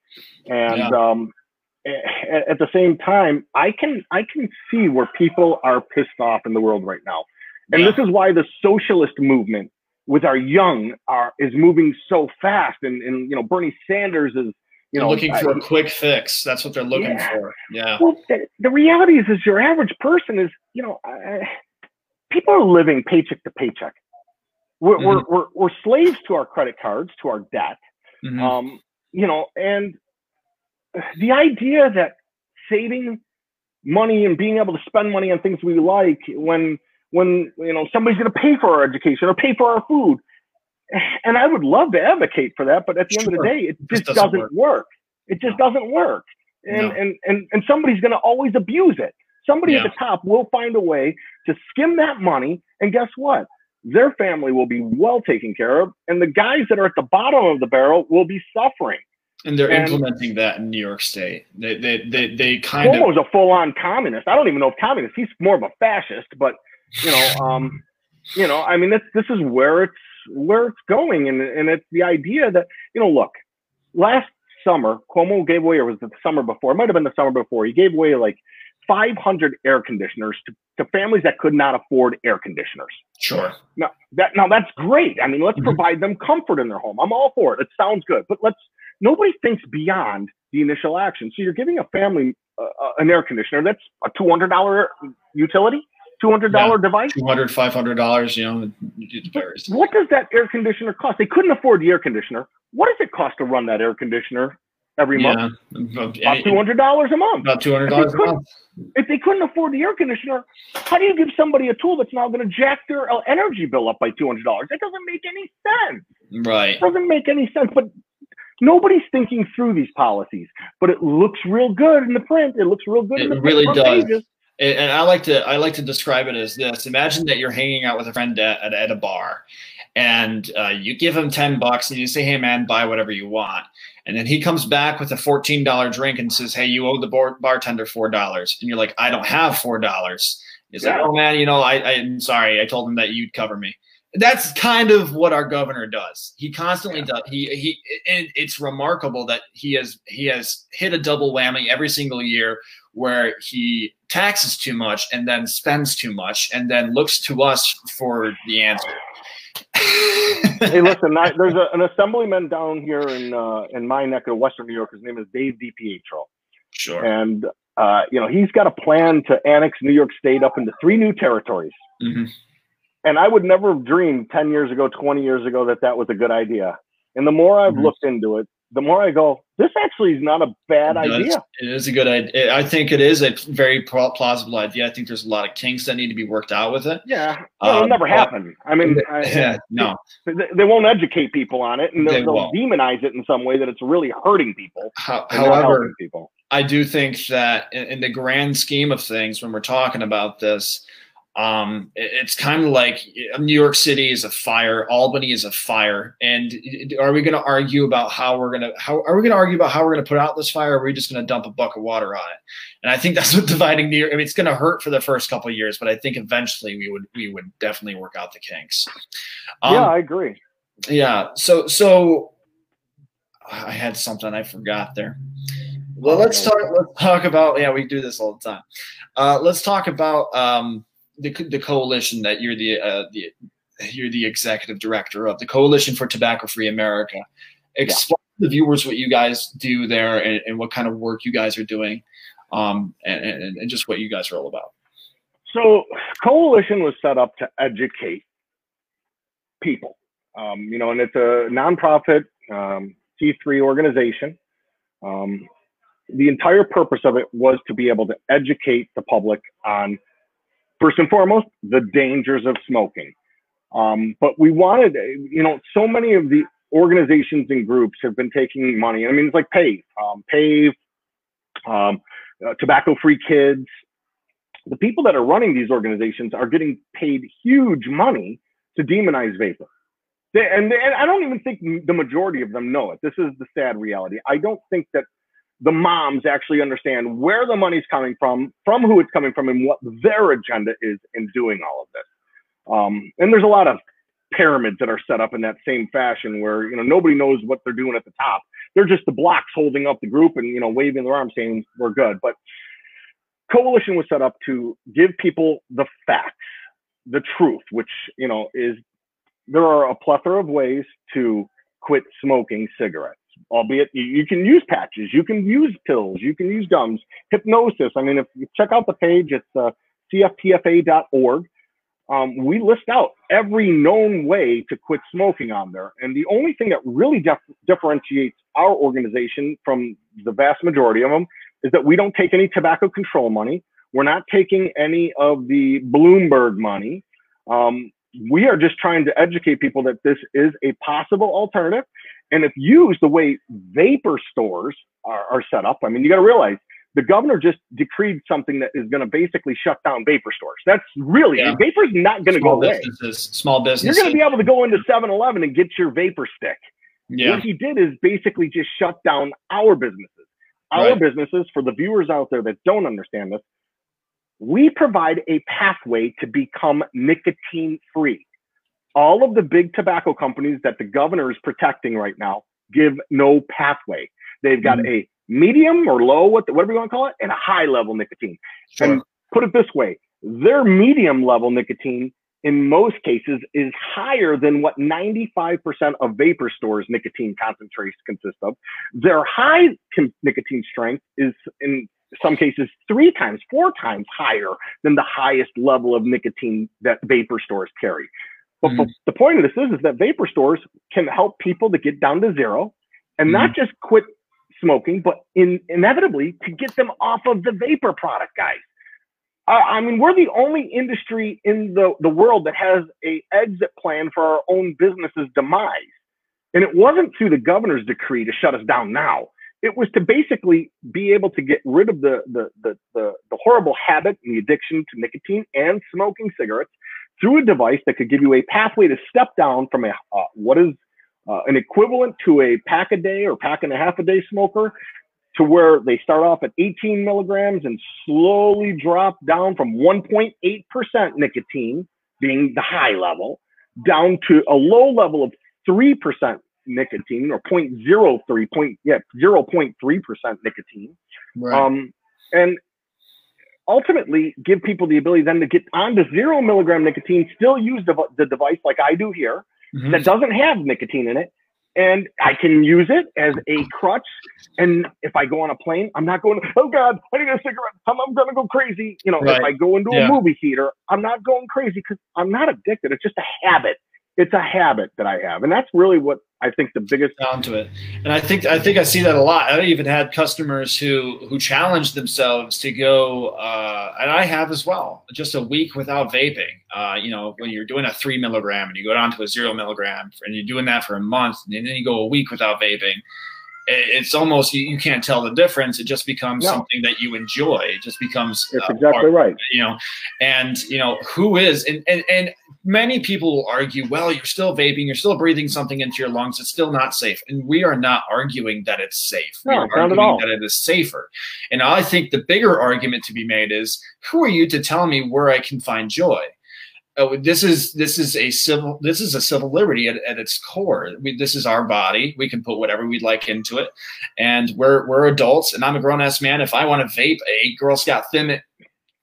Speaker 2: and um, at, at the same time, I can I can see where people are pissed off in the world right now, and
Speaker 1: Yeah.
Speaker 2: this is why the socialist movement with our young are is moving so fast, and and you know Bernie Sanders is you
Speaker 1: They're
Speaker 2: know
Speaker 1: looking for
Speaker 2: I-
Speaker 1: a quick fix. That's what they're looking
Speaker 2: Yeah.
Speaker 1: for. Yeah.
Speaker 2: well, the, the reality is, is your average person is, you know, people are living paycheck to paycheck. We're,
Speaker 1: Mm-hmm.
Speaker 2: we're, we're, we're slaves to our credit cards, to our debt.
Speaker 1: Mhm.
Speaker 2: Um, you know, and the idea that saving money and being able to spend money on things we like when, when, you know, somebody's going to pay for our education or pay for our food. And I would love to advocate for that, but at the end of the day, it
Speaker 1: Just doesn't
Speaker 2: doesn't work. It just doesn't work and
Speaker 1: No.
Speaker 2: and and and somebody's going to always abuse it. Somebody
Speaker 1: Yeah.
Speaker 2: at the top will find a way to skim that money, and guess what? Their family will be well taken care of, and the guys that are at the bottom of the barrel will be suffering.
Speaker 1: And they're
Speaker 2: and-
Speaker 1: implementing that in New York State. They they they, they kind of
Speaker 2: Cuomo's a full-on communist. I don't even know if communist. He's more of a fascist, but you know, um, you know, I mean, this this is where it's where it's going, and and it's the idea that you know, look, last summer Cuomo gave away, or was it the summer before? It might have been the summer before. He gave away like 500 air conditioners to, to families that could not afford air conditioners.
Speaker 1: sure.
Speaker 2: Now that now that's great. I mean, let's
Speaker 1: Mhm.
Speaker 2: provide them comfort in their home. I'm all for it. It sounds good, but let's. Nobody thinks beyond the initial action. So you're giving a family uh, uh, an air conditioner that's a two hundred dollar utility, two hundred dollar device.
Speaker 1: $200, 500 dollars you know it varies
Speaker 2: What does that air conditioner cost? They couldn't afford the air conditioner. What does it cost to run that air conditioner every month?
Speaker 1: yeah about
Speaker 2: About two hundred dollars a month.
Speaker 1: about 200 dollars a month
Speaker 2: If they couldn't afford the air conditioner, how do you give somebody a tool that's now going to jack their energy bill up by two hundred dollars? That doesn't make any sense.
Speaker 1: right
Speaker 2: It doesn't make any sense. But nobody's thinking through these policies. But it looks real good in the print. It looks real good in
Speaker 1: It
Speaker 2: the
Speaker 1: really does.
Speaker 2: pages.
Speaker 1: and I like to I like to describe it as this. Imagine that you're hanging out with a friend at, at, at a bar, and uh, you give him ten bucks, and you say, "Hey, man, buy whatever you want." And then he comes back with a fourteen dollar drink and says, "Hey, you owe the bar- bartender four dollars." And you're like, "I don't have four dollars." He's like, "Oh man, you know, I, I'm sorry. I told him that you'd cover me." That's kind of what our governor does. He constantly does. He he. And it's remarkable that he has he has hit a double whammy every single year where he taxes too much and then spends too much and then looks to us for the answer.
Speaker 2: Hey, listen, I, there's a, an assemblyman down here in uh, in my neck of Western New York. His name is Dave DiPietro,
Speaker 1: sure.
Speaker 2: and uh, you know he's got a plan to annex New York State up into three new territories.
Speaker 1: Mhm.
Speaker 2: And I would never have dreamed 10 years ago, 20 years ago that that was a good idea. And the more I've
Speaker 1: Mhm.
Speaker 2: looked into it, the more I go, this actually is not a bad
Speaker 1: does.
Speaker 2: idea.
Speaker 1: It is a good idea. I think it is a very plausible idea. I think there's a lot of kinks that need to be worked out with it.
Speaker 2: Yeah, well, it'll
Speaker 1: Um,
Speaker 2: never
Speaker 1: but-
Speaker 2: happen. I mean, I,
Speaker 1: Yeah, no,
Speaker 2: they, they won't educate people on it, and
Speaker 1: They
Speaker 2: they'll, they'll
Speaker 1: won't.
Speaker 2: demonize it in some way that it's really hurting people.
Speaker 1: Ho-
Speaker 2: and not
Speaker 1: however,
Speaker 2: people.
Speaker 1: I do think that in, in the grand scheme of things, when we're talking about this, um, it's kind of like uh, New York City is a fire, Albany is a fire, and are we going to argue about how we're going to how are we going to argue about how we're going to put out this fire? Or are we just going to dump a buck of water on it? And I think that's what dividing New York. I mean, it's going to hurt for the first couple of years, but I think eventually we would we would definitely work out the kinks. Um,
Speaker 2: yeah, I agree.
Speaker 1: yeah. So so I had something I forgot there. Well, let's talk. Let's talk about. Yeah, we do this all the time. Uh, let's talk about um, the the coalition that you're the uh, the you're the executive director of the Coalition for Tobacco Free America. Explain to the viewers what you guys do there and, and what kind of work you guys are doing, um, and, and, and just what you guys are all about.
Speaker 2: So, Coalition was set up to educate people, um, you know, and it's a nonprofit um, C3 organization. Um, the entire purpose of it was to be able to educate the public on, first and foremost, the dangers of smoking. Um, but we wanted, you know, so many of the organizations and groups have been taking money. I mean, it's like PAVE, um, PAVE, um, uh, Tobacco Free Kids. The people that are running these organizations are getting paid huge money to demonize vapor. They, and, and I don't even think the majority of them know it. This is the sad reality. I don't think that the moms actually understand where the money's coming from, from who it's coming from, and what their agenda is in doing all of this. Um, and there's a lot of pyramids that are set up in that same fashion where you know nobody knows what they're doing at the top. They're just the blocks holding up the group and you know waving their arms saying we're good. But coalition was set up to give people the facts, the truth, which you know is there are a plethora of ways to quit smoking cigarettes. Albeit you can use patches, you can use pills, you can use gums, hypnosis. I mean, if you check out the page, it's uh, cftfa.org um, we list out every known way to quit smoking on there. And the only thing that really dif- differentiates our organization from the vast majority of them is that we don't take any tobacco control money. We're not taking any of the Bloomberg money. Um, we are just trying to educate people that this is a possible alternative. And if used the way vapor stores are, are set up, I mean, you got to realize the governor just decreed something that is going to basically shut down vapor stores. That's really yeah. vapor's not going to go away.
Speaker 1: Small business.
Speaker 2: You're going to be able to go into 7-Eleven and get your vapor stick. Yeah. What he did is basically just shut down our businesses. Our right. businesses, for the viewers out there that don't understand this, we provide a pathway to become nicotine free. All of the big tobacco companies that the governor is protecting right now give no pathway. They've got mm-hmm. a medium or low, whatever you want to call it, and a high level nicotine. Sure. And put it this way, their medium level nicotine in most cases is higher than what 95% of vapor stores nicotine concentrates consist of. Their high nicotine strength is in some cases three times, four times higher than the highest level of nicotine that vapor stores carry. But mm-hmm. the point of this is, is that vapor stores can help people to get down to zero and mm-hmm. not just quit smoking, but in, inevitably to get them off of the vapor product, guys. Uh, I mean, we're the only industry in the, the world that has a exit plan for our own business's demise. And it wasn't through the governor's decree to shut us down now. It was to basically be able to get rid of the, the, the, the, the horrible habit and the addiction to nicotine and smoking cigarettes through a device that could give you a pathway to step down from a uh, what is uh, an equivalent to a pack a day or pack and a half a day smoker to where they start off at 18 milligrams and slowly drop down from 1.8% nicotine being the high level down to a low level of 3% nicotine or 0.03 point yeah 0.3% nicotine right. um, and ultimately give people the ability then to get onto zero milligram nicotine still use the, the device like i do here mm-hmm. that doesn't have nicotine in it. And I can use it as a crutch. And if I go on a plane, I'm not going, oh God, I need a cigarette. I'm, I'm going to go crazy. You know, right. if I go into yeah. a movie theater, I'm not going crazy because I'm not addicted. It's just a habit it's a habit that I have, and that's really what I think the biggest
Speaker 1: down to it. And I think I think I see that a lot. I even had customers who who challenged themselves to go, uh, and I have as well, just a week without vaping. Uh, you know, when you're doing a three milligram and you go down to a zero milligram, and you're doing that for a month, and then you go a week without vaping it's almost you, you, can't tell the difference. It just becomes no. something that you enjoy. It just becomes
Speaker 2: that's uh, exactly right.
Speaker 1: You know, and you know who is and, and and many people will argue, well, you're still vaping, you're still breathing something into your lungs. It's still not safe, and we are not arguing that it's safe.
Speaker 2: No,
Speaker 1: we are
Speaker 2: not
Speaker 1: arguing
Speaker 2: at all.
Speaker 1: that it is safer. And I think the bigger argument to be made is, who are you to tell me where I can find joy? Oh, this is this is a civil this is a civil liberty at, at its core. We, this is our body. We can put whatever we'd like into it, and we're we're adults. And I'm a grown ass man. If I want to vape a Girl Scout Thin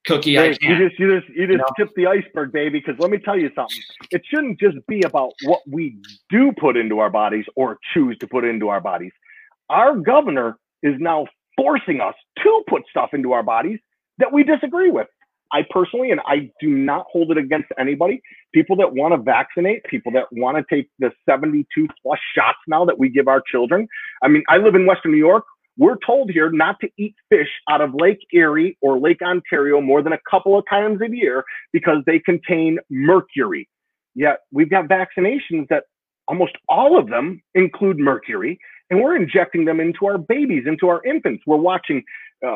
Speaker 1: cookie, hey, I can.
Speaker 2: You just you just you just you tip the iceberg, baby. Because let me tell you something. It shouldn't just be about what we do put into our bodies or choose to put into our bodies. our governor is now forcing us to put stuff into our bodies that we disagree with. I personally, and I do not hold it against anybody, people that want to vaccinate, people that want to take the 72 plus shots now that we give our children. I mean, I live in Western New York. We're told here not to eat fish out of Lake Erie or Lake Ontario more than a couple of times a year because they contain mercury. Yet we've got vaccinations that almost all of them include mercury and we're injecting them into our babies, into our infants. We're watching uh,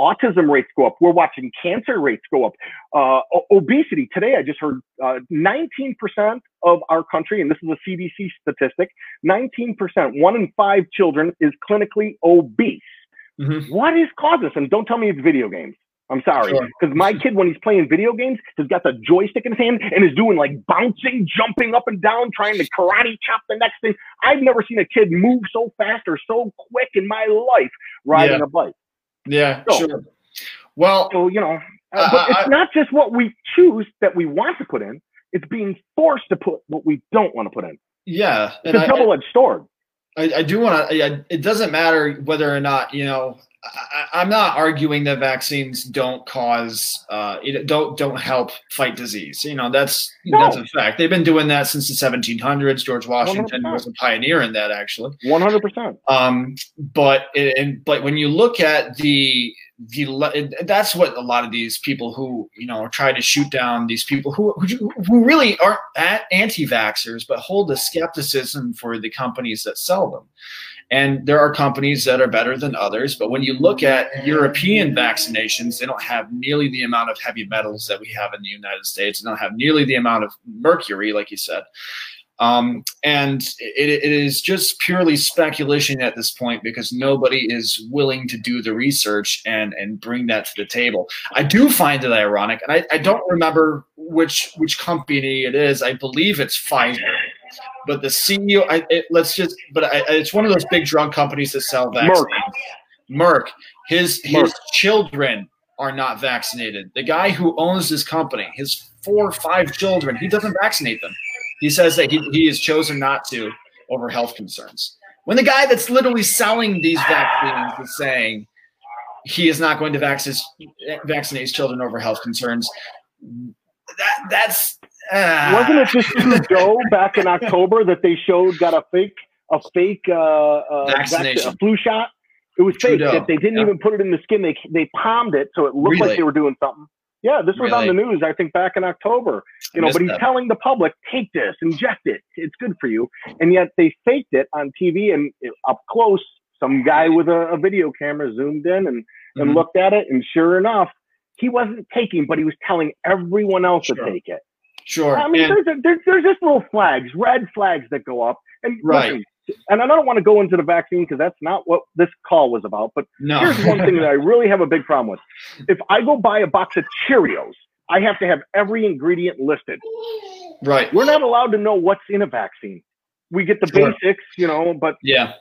Speaker 2: autism rates go up. We're watching cancer rates go up. Uh, obesity. Today, I just heard uh, 19% of our country, and this is a CDC statistic, 19%, one in five children is clinically obese. Mm-hmm. What is causing this? And don't tell me it's video games. I'm sorry. Because sure. my kid, when he's playing video games, has got the joystick in his hand and is doing like bouncing, jumping up and down, trying to karate chop the next thing. I've never seen a kid move so fast or so quick in my life riding
Speaker 1: yeah.
Speaker 2: a bike.
Speaker 1: Yeah, so, sure. Well,
Speaker 2: so, you know, uh, but it's I, not just what we choose that we want to put in, it's being forced to put what we don't want to put in.
Speaker 1: Yeah.
Speaker 2: It's a double edged sword.
Speaker 1: I, I do want to, it doesn't matter whether or not, you know, I, am not arguing that vaccines don't cause, uh, don't don't help fight disease. You know, that's no. that's a fact. They've been doing that since the 1700s. George Washington 100%. was a pioneer in that, actually.
Speaker 2: 100. percent
Speaker 1: Um, but and but when you look at the the that's what a lot of these people who you know try to shoot down these people who who, who really aren't anti-vaxxers but hold a skepticism for the companies that sell them and there are companies that are better than others. But when you look at European vaccinations, they don't have nearly the amount of heavy metals that we have in the United States. They don't have nearly the amount of mercury, like you said. Um, and it, it is just purely speculation at this point because nobody is willing to do the research and and bring that to the table. I do find it ironic, and I, I don't remember which which company it is. I believe it's Pfizer but the CEO, I, it, let's just, but I, it's one of those big drug companies that sell vaccines. Merck. Merck. His his Merck. children are not vaccinated. The guy who owns this company, his four or five children, he doesn't vaccinate them. He says that he, he has chosen not to over health concerns. When the guy that's literally selling these vaccines is saying he is not going to vaccinate vaccinate his children over health concerns, that that's
Speaker 2: uh, Wasn't it just Trudeau back in October that they showed got a fake a fake uh, uh,
Speaker 1: vaccination,
Speaker 2: a flu shot? It was fake. That they didn't even put it in the skin. They they palmed it so it looked really? like they were doing something. Yeah, this was really? on the news. I think back in October. You know, but he's that. telling the public, take this, inject it. It's good for you. And yet they faked it on TV and up close. Some guy with a, a video camera zoomed in and, and mm-hmm. looked at it, and sure enough, he wasn't taking, but he was telling everyone else sure. to take it.
Speaker 1: Sure.
Speaker 2: I mean, and, there's, a, there's, there's just little flags, red flags that go up. And right. Listen, and I don't want to go into the vaccine because that's not what this call was about. But no. here's one thing that I really have a big problem with. If I go buy a box of Cheerios, I have to have every ingredient listed.
Speaker 1: Right.
Speaker 2: We're not allowed to know what's in a vaccine. We get the sure. basics, you know, but
Speaker 1: yeah,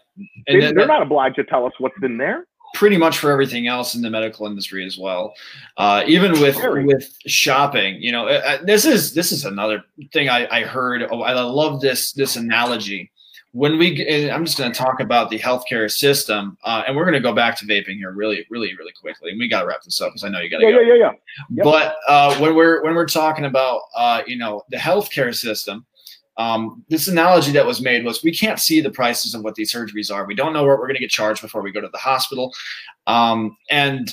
Speaker 2: they, are not obliged to tell us what's in there
Speaker 1: pretty much for everything else in the medical industry as well. Uh, even with with shopping, you know, uh, uh, this is this is another thing I, I heard. Oh, I love this this analogy. When we, I'm just going to talk about the healthcare system, uh, and we're going to go back to vaping here really, really, really quickly. And we got to wrap this up because I know you got to
Speaker 2: yeah,
Speaker 1: go.
Speaker 2: Yeah, yeah, yeah.
Speaker 1: Yep. But uh, when we're when we're talking about, uh, you know, the healthcare system, um, this analogy that was made was we can't see the prices of what these surgeries are. We don't know what we're going to get charged before we go to the hospital. Um, and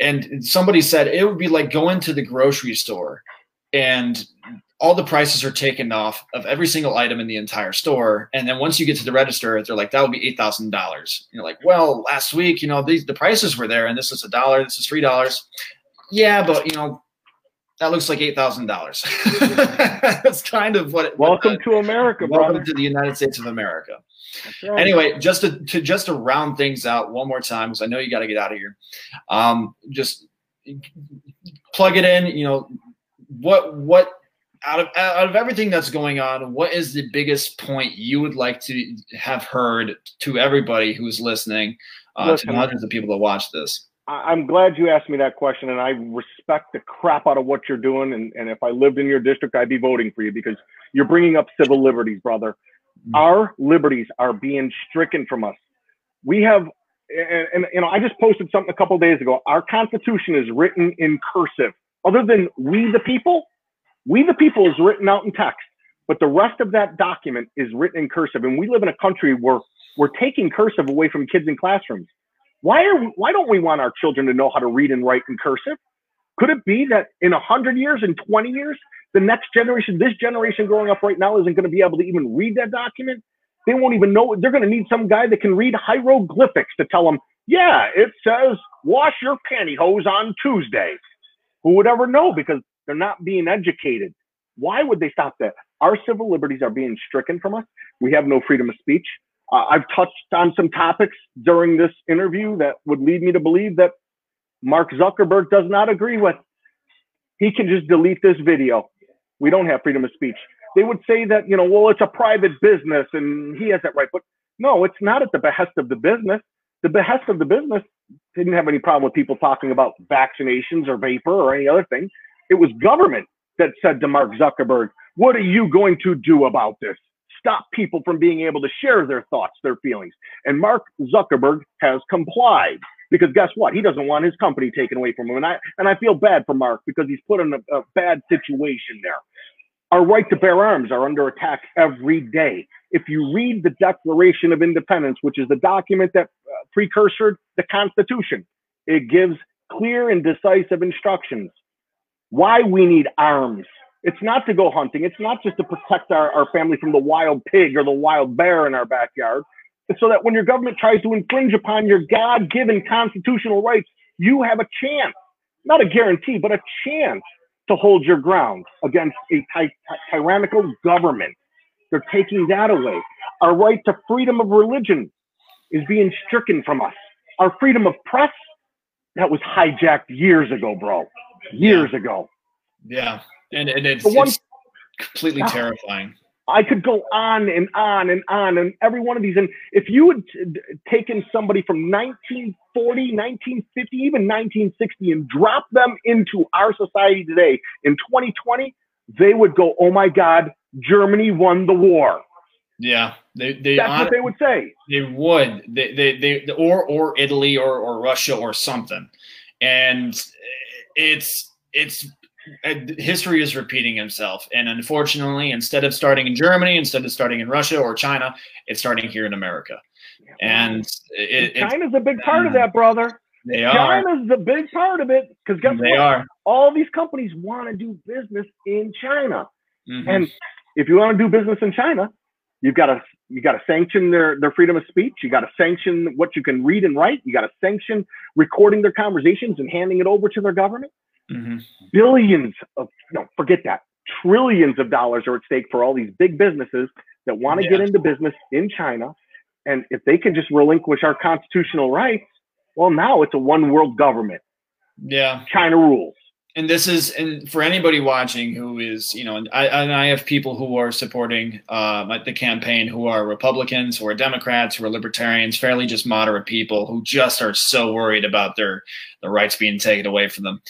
Speaker 1: and somebody said it would be like going to the grocery store and all the prices are taken off of every single item in the entire store. And then once you get to the register, they're like, that would be eight thousand dollars. You're like, well, last week, you know, these the prices were there, and this is a dollar, this is three dollars. Yeah, but you know, that looks like eight thousand dollars. That's kind of what. It,
Speaker 2: welcome what the, to America,
Speaker 1: welcome
Speaker 2: brother.
Speaker 1: to the United States of America. Right. Anyway, just to, to, just to round things out one more time, because I know you got to get out of here. Um, just plug it in. You know what what out of out of everything that's going on, what is the biggest point you would like to have heard to everybody who's listening, uh, Listen, to hundreds of people that watch this?
Speaker 2: I'm glad you asked me that question, and I respect the crap out of what you're doing. And, and if I lived in your district, I'd be voting for you because you're bringing up civil liberties, brother. Mm-hmm. Our liberties are being stricken from us. We have, and, and you know, I just posted something a couple days ago. Our Constitution is written in cursive. Other than we the people, we the people is written out in text, but the rest of that document is written in cursive. And we live in a country where we're taking cursive away from kids in classrooms. Why are we, why don't we want our children to know how to read and write in cursive? Could it be that in 100 years, in 20 years, the next generation, this generation growing up right now, isn't going to be able to even read that document? They won't even know. They're going to need some guy that can read hieroglyphics to tell them, yeah, it says wash your pantyhose on Tuesday. Who would ever know because they're not being educated? Why would they stop that? Our civil liberties are being stricken from us. We have no freedom of speech. Uh, I've touched on some topics during this interview that would lead me to believe that Mark Zuckerberg does not agree with. He can just delete this video. We don't have freedom of speech. They would say that, you know, well, it's a private business and he has that right. But no, it's not at the behest of the business. The behest of the business didn't have any problem with people talking about vaccinations or vapor or any other thing. It was government that said to Mark Zuckerberg, what are you going to do about this? Stop people from being able to share their thoughts, their feelings. And Mark Zuckerberg has complied because guess what? He doesn't want his company taken away from him. And I, and I feel bad for Mark because he's put in a, a bad situation there. Our right to bear arms are under attack every day. If you read the Declaration of Independence, which is the document that uh, precursored the Constitution, it gives clear and decisive instructions why we need arms. It's not to go hunting. It's not just to protect our, our family from the wild pig or the wild bear in our backyard It's so that when your government tries to infringe upon your God given constitutional rights, you have a chance, not a guarantee, but a chance to hold your ground against a ty- ty- tyrannical government. They're taking that away. Our right to freedom of religion is being stricken from us. Our freedom of press, that was hijacked years ago, bro. Years
Speaker 1: yeah.
Speaker 2: ago.
Speaker 1: Yeah. And, and it's, one, it's completely terrifying.
Speaker 2: I could go on and on and on and every one of these. And if you had taken somebody from 1940, 1950, even 1960 and dropped them into our society today in 2020, they would go, oh my God, Germany won the war.
Speaker 1: Yeah, they, they
Speaker 2: that's what they would say.
Speaker 1: They would, they, they, they, or or Italy or or Russia or something, and it's it's history is repeating himself. And unfortunately, instead of starting in Germany, instead of starting in Russia or China, it's starting here in America. And it,
Speaker 2: China's a big part of that, brother.
Speaker 1: They
Speaker 2: China's the big part of it because guess
Speaker 1: they
Speaker 2: what?
Speaker 1: Are.
Speaker 2: All these companies want to do business in China,
Speaker 1: mm-hmm.
Speaker 2: and if you want to do business in China, you've got to you got to sanction their their freedom of speech. You got to sanction what you can read and write. You got to sanction recording their conversations and handing it over to their government.
Speaker 1: Mm-hmm.
Speaker 2: Billions of no, forget that. Trillions of dollars are at stake for all these big businesses that want to
Speaker 1: Yeah.
Speaker 2: get into business in China. And if they can just relinquish our constitutional rights, well, now it's a one world government.
Speaker 1: Yeah.
Speaker 2: China rules.
Speaker 1: And this is and for anybody watching who is you know and I, and I have people who are supporting uh, the campaign who are Republicans who are Democrats who are libertarians fairly just moderate people who just are so worried about their the rights being taken away from them.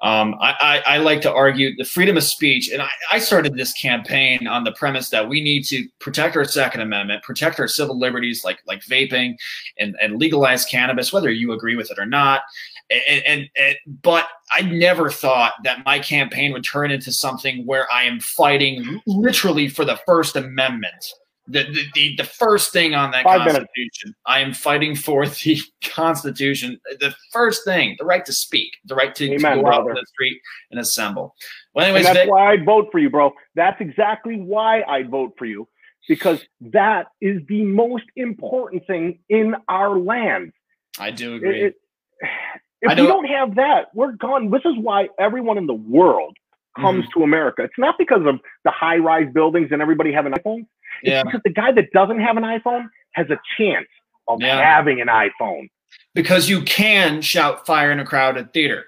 Speaker 1: Um, I, I, I like to argue the freedom of speech and I, I started this campaign on the premise that we need to protect our second amendment protect our civil liberties like like vaping and, and legalize cannabis whether you agree with it or not and, and, and but I never thought that my campaign would turn into something where I am fighting literally for the First Amendment. The, the, the, the first thing on that
Speaker 2: Five minutes.
Speaker 1: Constitution, I am fighting for the Constitution. The first thing, the right to speak, the right to, to
Speaker 2: Amen,
Speaker 1: go out on the street and assemble. Well,
Speaker 2: And
Speaker 1: anyways,
Speaker 2: that's
Speaker 1: Vic,
Speaker 2: why I'd vote for you, bro. That's exactly why I'd vote for you because that is the most important thing in our land.
Speaker 1: I do
Speaker 2: It-
Speaker 1: agree.
Speaker 2: it- if we
Speaker 1: don't-
Speaker 2: have that, we're gone. This is why everyone in the world comes
Speaker 1: Mm-hmm.
Speaker 2: to America. It's not because of the high rise buildings and everybody having iPhones. It's
Speaker 1: yeah,
Speaker 2: because the guy that doesn't have an iPhone has a chance of
Speaker 1: Yeah.
Speaker 2: having an iPhone.
Speaker 1: because you can shout fire in a crowded theater.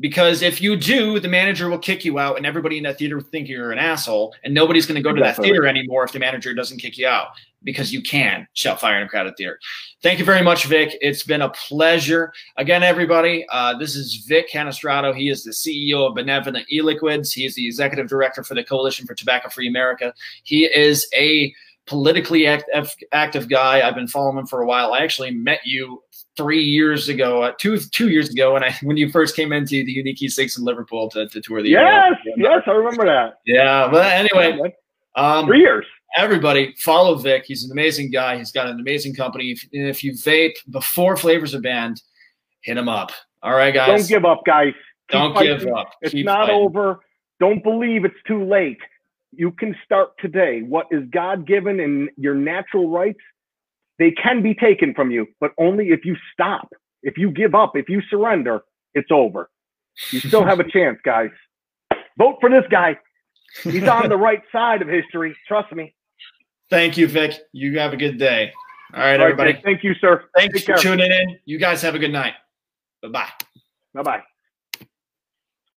Speaker 1: Because if you do, the manager will kick you out, and everybody in that theater will think you're an asshole, and nobody's going to go to that theater anymore if the manager doesn't kick you out. Because you can shout fire in a crowded theater. Thank you very much, Vic. It's been a pleasure. Again, everybody, uh, this is Vic Canistrato. He is the CEO of Benevolent E-Liquids. He is the executive director for the Coalition for Tobacco Free America. He is a politically active guy. I've been following him for a while. I actually met you three years ago, uh, two two years ago, when I when you first came into the Unique E6 in Liverpool to, to tour the.
Speaker 2: Yes, yes, I remember that.
Speaker 1: Yeah, but anyway, um,
Speaker 2: three years.
Speaker 1: Everybody follow Vic. He's an amazing guy. He's got an amazing company. If, if you vape before flavors are banned, hit him up. All right, guys.
Speaker 2: Don't give up, guys.
Speaker 1: Keep Don't fighting. give up.
Speaker 2: It's Keep not fighting. over. Don't believe it's too late. You can start today. What is God given and your natural rights, they can be taken from you, but only if you stop. If you give up, if you surrender, it's over. You still have a chance, guys. Vote for this guy. He's on the right side of history. Trust me.
Speaker 1: Thank you, Vic. You have a good day. All right, All right everybody.
Speaker 2: Vic, thank you, sir.
Speaker 1: Thanks Take for care. tuning in. You guys have a good night. Bye bye.
Speaker 2: Bye bye.